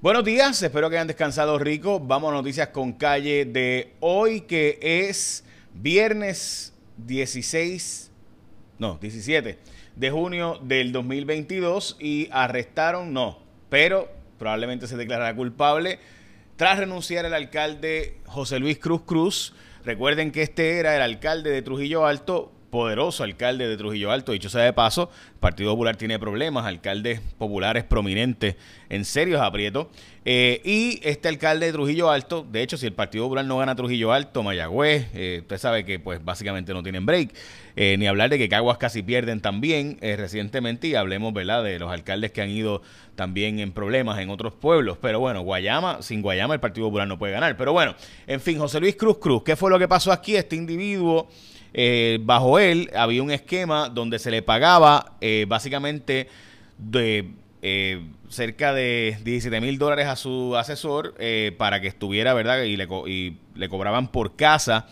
Buenos días, espero que hayan descansado rico. Vamos a noticias con calle de hoy, que es viernes 16, no, 17 de junio del 2022 y arrestaron, no, pero probablemente se declarará culpable tras renunciar el alcalde José Luis Cruz Cruz. Recuerden que este era el alcalde de Trujillo Alto poderoso alcalde de Trujillo Alto. Dicho sea de paso, el Partido Popular tiene problemas, alcaldes populares prominentes en serios aprietos. Eh, y este alcalde de Trujillo Alto, de hecho, si el Partido Popular no gana Trujillo Alto, Mayagüez, eh, usted sabe que pues básicamente no tienen break. Eh, ni hablar de que Caguas casi pierden también recientemente y hablemos, ¿verdad?, de los alcaldes que han ido también en problemas en otros pueblos. Pero bueno, Guayama, sin Guayama el Partido Popular no puede ganar. Pero bueno, en fin, José Luis Cruz Cruz, ¿qué fue lo que pasó aquí? Este individuo... Eh, bajo él había un esquema donde se le pagaba eh, básicamente de eh, cerca de 17 mil dólares a su asesor para que estuviera, ¿verdad? Y le, y le cobraban por casa.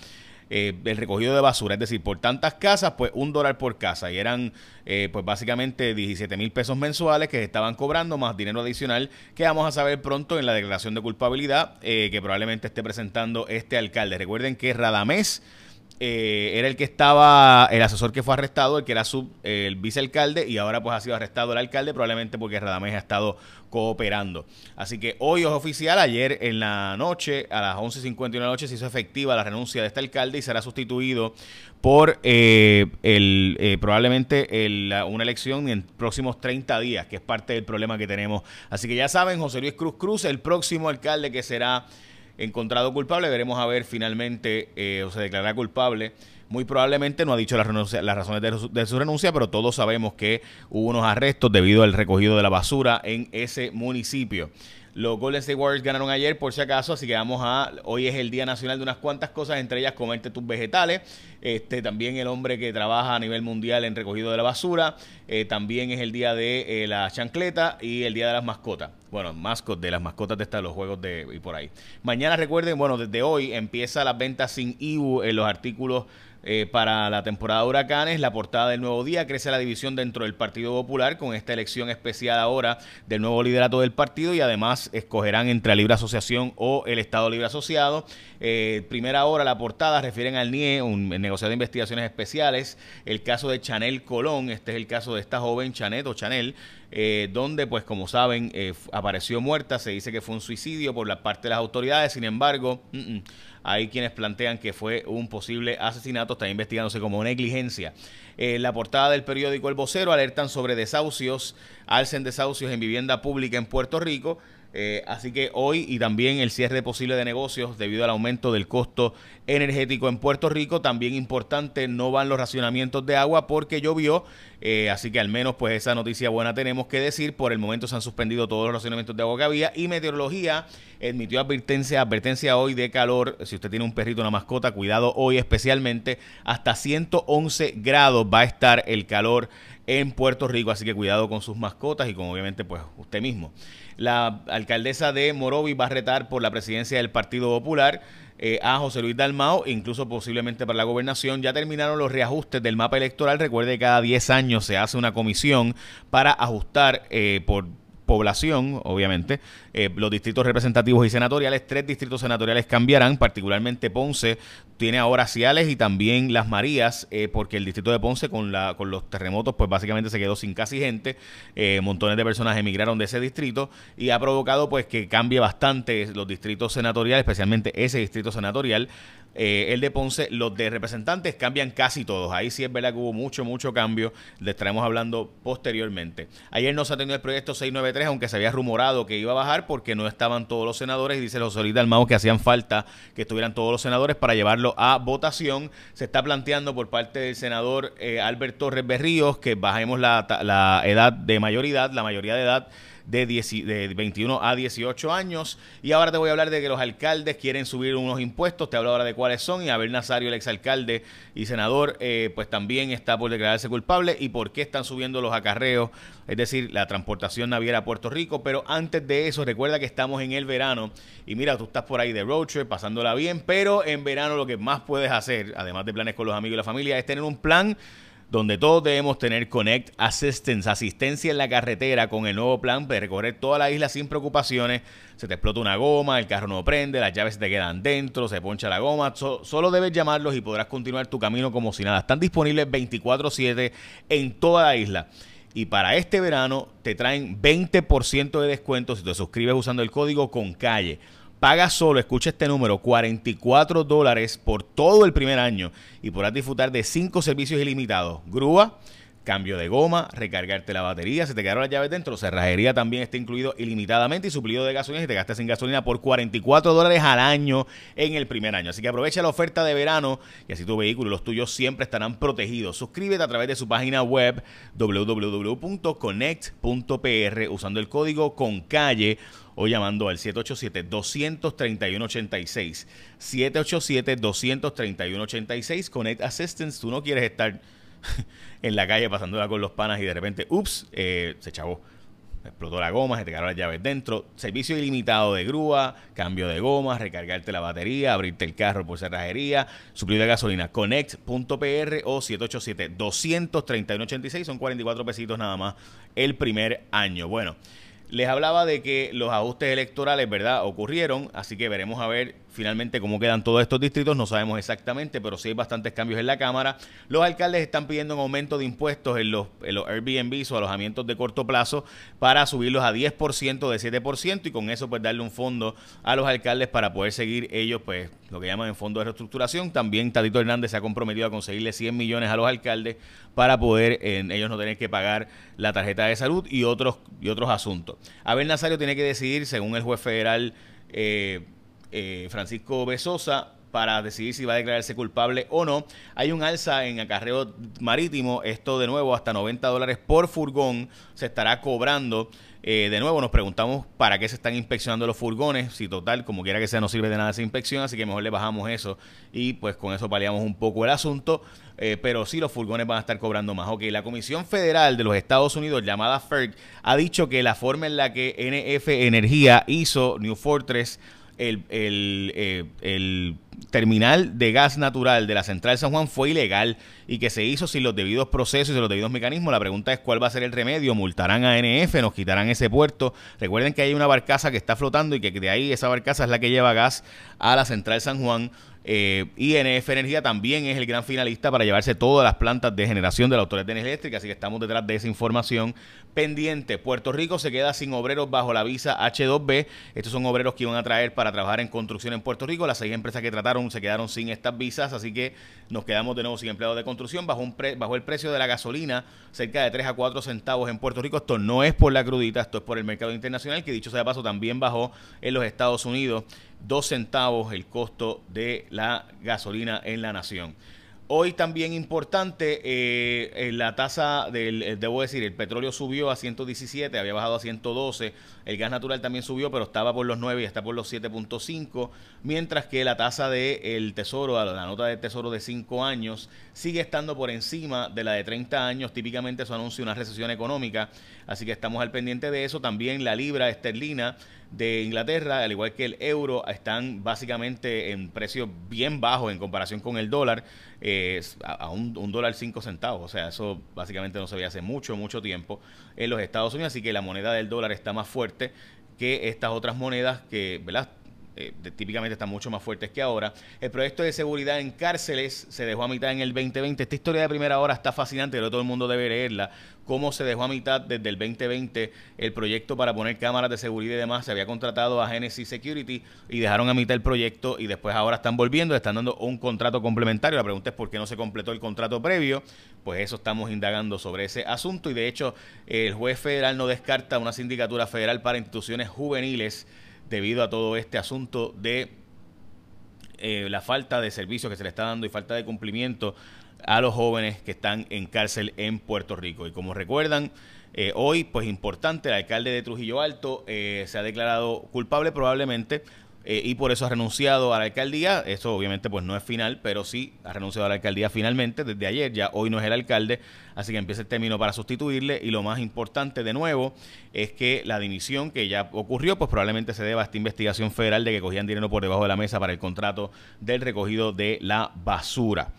el recogido de basura, es decir, por tantas casas, pues un dólar por casa. Y eran, pues básicamente 17 mil pesos mensuales que estaban cobrando, más dinero adicional que vamos a saber pronto en la declaración de culpabilidad que probablemente esté presentando este alcalde. Recuerden que Radamés eh, era el que estaba, el asesor que fue arrestado, el que era su, el vicealcalde, y ahora pues ha sido arrestado el alcalde, probablemente porque Radamés ha estado cooperando. Así que hoy es oficial, ayer en la noche, a las 11.51 de la noche, se hizo efectiva la renuncia de este alcalde y será sustituido por eh, el, eh, probablemente una elección en próximos 30 días, que es parte del problema que tenemos. Así que ya saben, José Luis Cruz Cruz, el próximo alcalde que será encontrado culpable. Veremos a ver finalmente eh, o se declarará culpable. Muy probablemente no ha dicho las, razones de su, renuncia, pero todos sabemos que hubo unos arrestos debido al recogido de la basura en ese municipio. Los Golden State Warriors ganaron ayer, por si acaso, así que vamos a. Hoy es el Día Nacional de unas cuantas cosas, entre ellas comerte tus vegetales. Este, también el hombre que trabaja a nivel mundial en recogido de la basura. Eh, también es el día de eh, la chancleta y el día de las mascotas. Bueno, mascot de las mascotas de estos, los juegos de y por ahí. Mañana recuerden, bueno, desde hoy empieza las ventas sin IBU en los artículos eh, para la temporada de huracanes. La portada del nuevo día crece la división dentro del Partido Popular con esta elección especial ahora del nuevo liderato del partido y además escogerán entre la Libre Asociación o el Estado Libre Asociado. Eh, primera hora, la portada refieren al NIE, un negociado de investigaciones especiales, el caso de Chanel Colón, este es el caso de esta joven Chanet o Chanel, eh, donde pues como saben apareció muerta, se dice que fue un suicidio por la parte de las autoridades, sin embargo, hay quienes plantean que fue un posible asesinato, está investigándose como negligencia. En la portada del periódico El Vocero alertan sobre desahucios, alcen desahucios en vivienda pública en Puerto Rico. Eh, así que hoy y también el cierre posible de negocios debido al aumento del costo energético en Puerto Rico. También importante, no van los racionamientos de agua porque llovió. Eh, así que al menos pues esa noticia buena tenemos que decir. Por el momento se han suspendido todos los racionamientos de agua que había. Y Meteorología emitió advertencia, advertencia hoy de calor. Si usted tiene un perrito, una mascota, cuidado hoy especialmente. Hasta 111 grados va a estar el calor en Puerto Rico. Así que cuidado con sus mascotas y con obviamente pues usted mismo. La alcaldesa de Morovi va a retar por la presidencia del Partido Popular. Eh, a José Luis Dalmao, incluso posiblemente para la gobernación. Ya terminaron los reajustes del mapa electoral. Recuerde que cada 10 años se hace una comisión para ajustar eh, por población, obviamente, eh, los distritos representativos y senatoriales, tres distritos senatoriales cambiarán, particularmente Ponce tiene ahora Ciales y también Las Marías, eh, porque el distrito de Ponce con, la, con los terremotos, pues básicamente se quedó sin casi gente, eh, montones de personas emigraron de ese distrito y ha provocado pues que cambie bastante los distritos senatoriales, especialmente ese distrito senatorial. Eh, el de Ponce, los de representantes cambian casi todos. Ahí sí es verdad que hubo mucho, mucho cambio. Le estaremos hablando posteriormente. Ayer no se ha tenido el proyecto 693, aunque se había rumorado que iba a bajar porque no estaban todos los senadores. Y dice José Luis Dalmau que hacían falta que estuvieran todos los senadores para llevarlo a votación. Se está planteando por parte del senador eh, Albert Torres Berríos que bajemos la, la edad de mayoridad, la mayoría de edad de, de 21 a 18 años. Y ahora te voy a hablar de que los alcaldes quieren subir unos impuestos. Te hablo ahora de cuáles son. Y Abel Nazario, el exalcalde y senador, eh, pues también está por declararse culpable. Y por qué están subiendo los acarreos, es decir, la transportación naviera a Puerto Rico. Pero antes de eso, recuerda que estamos en el verano. Y mira, tú estás por ahí de road trip, pasándola bien. Pero en verano lo que más puedes hacer, además de planes con los amigos y la familia, es tener un plan donde todos debemos tener Connect Assistance, asistencia en la carretera con el nuevo plan de recorrer toda la isla sin preocupaciones. Se te explota una goma, el carro no prende, las llaves se te quedan dentro, se poncha la goma. solo debes llamarlos y podrás continuar tu camino como si nada. Están disponibles 24/7 en toda la isla. Y para este verano te traen 20% de descuento si te suscribes usando el código con calle. Paga solo, escucha este número, 44 dólares por todo el primer año y podrás disfrutar de 5 servicios ilimitados. Grúa, cambio de goma, recargarte la batería, si te quedaron las llaves dentro, cerrajería también está incluido ilimitadamente y suplido de gasolina si te gastas sin gasolina por 44 dólares al año en el primer año. Así que aprovecha la oferta de verano y así tu vehículo y los tuyos siempre estarán protegidos. Suscríbete a través de su página web www.connect.pr usando el código con calle o llamando al 787-231-86. 787-231-86. Connect Assistance. Tú no quieres estar en la calle pasándola con los panas y de repente, ups, eh, se chavó. Explotó la goma, se te quedaron las llaves dentro. Servicio ilimitado de grúa, cambio de goma, recargarte la batería, abrirte el carro por cerrajería, suplir de gasolina. Connect.pr o 787-231-86. Son 44 pesitos nada más el primer año. Bueno. Les hablaba de que los ajustes electorales, ¿verdad?, ocurrieron, así que veremos a ver finalmente cómo quedan todos estos distritos, no sabemos exactamente, pero sí hay bastantes cambios en la Cámara. Los alcaldes están pidiendo un aumento de impuestos en los, en los Airbnbs o alojamientos de corto plazo para subirlos a 10% de 7% y con eso pues darle un fondo a los alcaldes para poder seguir ellos pues lo que llaman en fondo de reestructuración. También Tadito Hernández se ha comprometido a conseguirle 100 millones a los alcaldes para poder en, ellos no tener que pagar la tarjeta de salud y otros, y otros asuntos. Abel Nazario tiene que decidir, según el juez federal, eh, eh, Francisco Besosa para decidir si va a declararse culpable o no. Hay un alza en acarreo marítimo, esto de nuevo hasta 90 dólares por furgón se estará cobrando. Eh, de nuevo nos preguntamos para qué se están inspeccionando los furgones, si total, como quiera que sea, no sirve de nada esa inspección, así que mejor le bajamos eso y pues con eso paliamos un poco el asunto, eh, pero sí los furgones van a estar cobrando más. Ok, la Comisión Federal de los Estados Unidos, llamada FERC, ha dicho que la forma en la que NF Energía hizo New Fortress el, eh, el, terminal de gas natural de la central San Juan fue ilegal y que se hizo sin los debidos procesos y los debidos mecanismos. La pregunta es cuál va a ser el remedio. ¿Multarán a NF? ¿Nos quitarán ese puerto? Recuerden que hay una barcaza que está flotando y que de ahí esa barcaza es la que lleva gas a la central San Juan. Eh, INF Energía también es el gran finalista para llevarse todas las plantas de generación de la Autoridad de Energía Eléctrica, así que estamos detrás de esa información pendiente. Puerto Rico se queda sin obreros bajo la visa H2B. Estos son obreros que iban a traer para trabajar en construcción en Puerto Rico. Las seis empresas que trataron se quedaron sin estas visas, así que nos quedamos de nuevo sin empleados de construcción bajo, un bajo el precio de la gasolina, cerca de 3 a 4 centavos en Puerto Rico. Esto no es por la crudita, esto es por el mercado internacional, que dicho sea de paso también bajó en los Estados Unidos dos centavos el costo de la gasolina en la nación. Hoy también importante, eh, la tasa del, eh, debo decir, el petróleo subió a 117, había bajado a 112, el gas natural también subió, pero estaba por los 9 y está por los 7.5, mientras que la tasa del tesoro, la nota de tesoro de 5 años, sigue estando por encima de la de 30 años, típicamente eso anuncia una recesión económica, así que estamos al pendiente de eso, también la libra esterlina de Inglaterra, al igual que el euro, están básicamente en precios bien bajos en comparación con el dólar, eh, a, un, dólar cinco centavos. O sea, eso básicamente no se veía hace mucho, mucho tiempo en los Estados Unidos, así que la moneda del dólar está más fuerte que estas otras monedas que, ¿verdad? Eh, típicamente están mucho más fuertes que ahora. El proyecto de seguridad en cárceles se dejó a mitad en el 2020. Esta historia de primera hora está fascinante, pero todo el mundo debe leerla. Cómo se dejó a mitad desde el 2020 el proyecto para poner cámaras de seguridad y demás. Se había contratado a Genesis Security y dejaron a mitad el proyecto y después ahora están volviendo, están dando un contrato complementario. La pregunta es por qué no se completó el contrato previo. Pues eso estamos indagando sobre ese asunto y de hecho el juez federal no descarta una sindicatura federal para instituciones juveniles debido a todo este asunto de eh, la falta de servicios que se le está dando y falta de cumplimiento a los jóvenes que están en cárcel en Puerto Rico. Y como recuerdan, eh, hoy, pues importante, el alcalde de Trujillo Alto eh, se ha declarado culpable probablemente eh, y por eso ha renunciado a la alcaldía. Eso obviamente pues no es final, pero sí ha renunciado a la alcaldía finalmente desde ayer. Ya hoy no es el alcalde, así que empieza el término para sustituirle. Y lo más importante de nuevo es que la dimisión que ya ocurrió, pues probablemente se deba a esta investigación federal de que cogían dinero por debajo de la mesa para el contrato del recogido de la basura.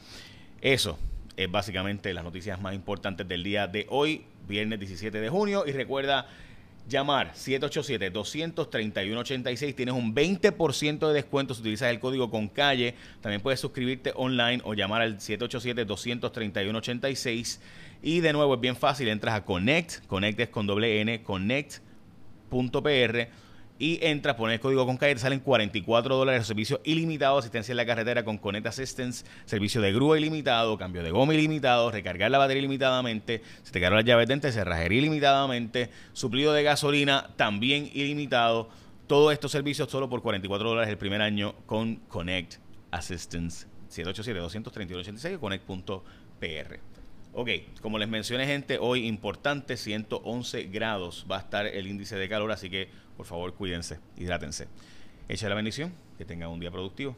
Eso. es básicamente las noticias más importantes del día de hoy, viernes 17 de junio. Y recuerda llamar 787-231-86. Tienes un 20% de descuento si utilizas el código con calle. También puedes suscribirte online o llamar al 787-231-86. Y de nuevo es bien fácil, entras a Connect, Connect es con doble N, connect.pr y entras, pones código con calle, te salen 44 dólares, servicio ilimitado, asistencia en la carretera con Connect Assistance, servicio de grúa ilimitado, cambio de goma ilimitado, recargar la batería ilimitadamente, se te quedaron las llaves dentro, cerrajería ilimitadamente, suplido de gasolina también ilimitado. Todos estos servicios solo por 44 dólares el primer año con Connect Assistance 787-231-86 connect.pr. Ok, como les mencioné gente, hoy importante, 111 grados va a estar el índice de calor, así que por favor cuídense, hidrátense. Echa la bendición, que tengan un día productivo.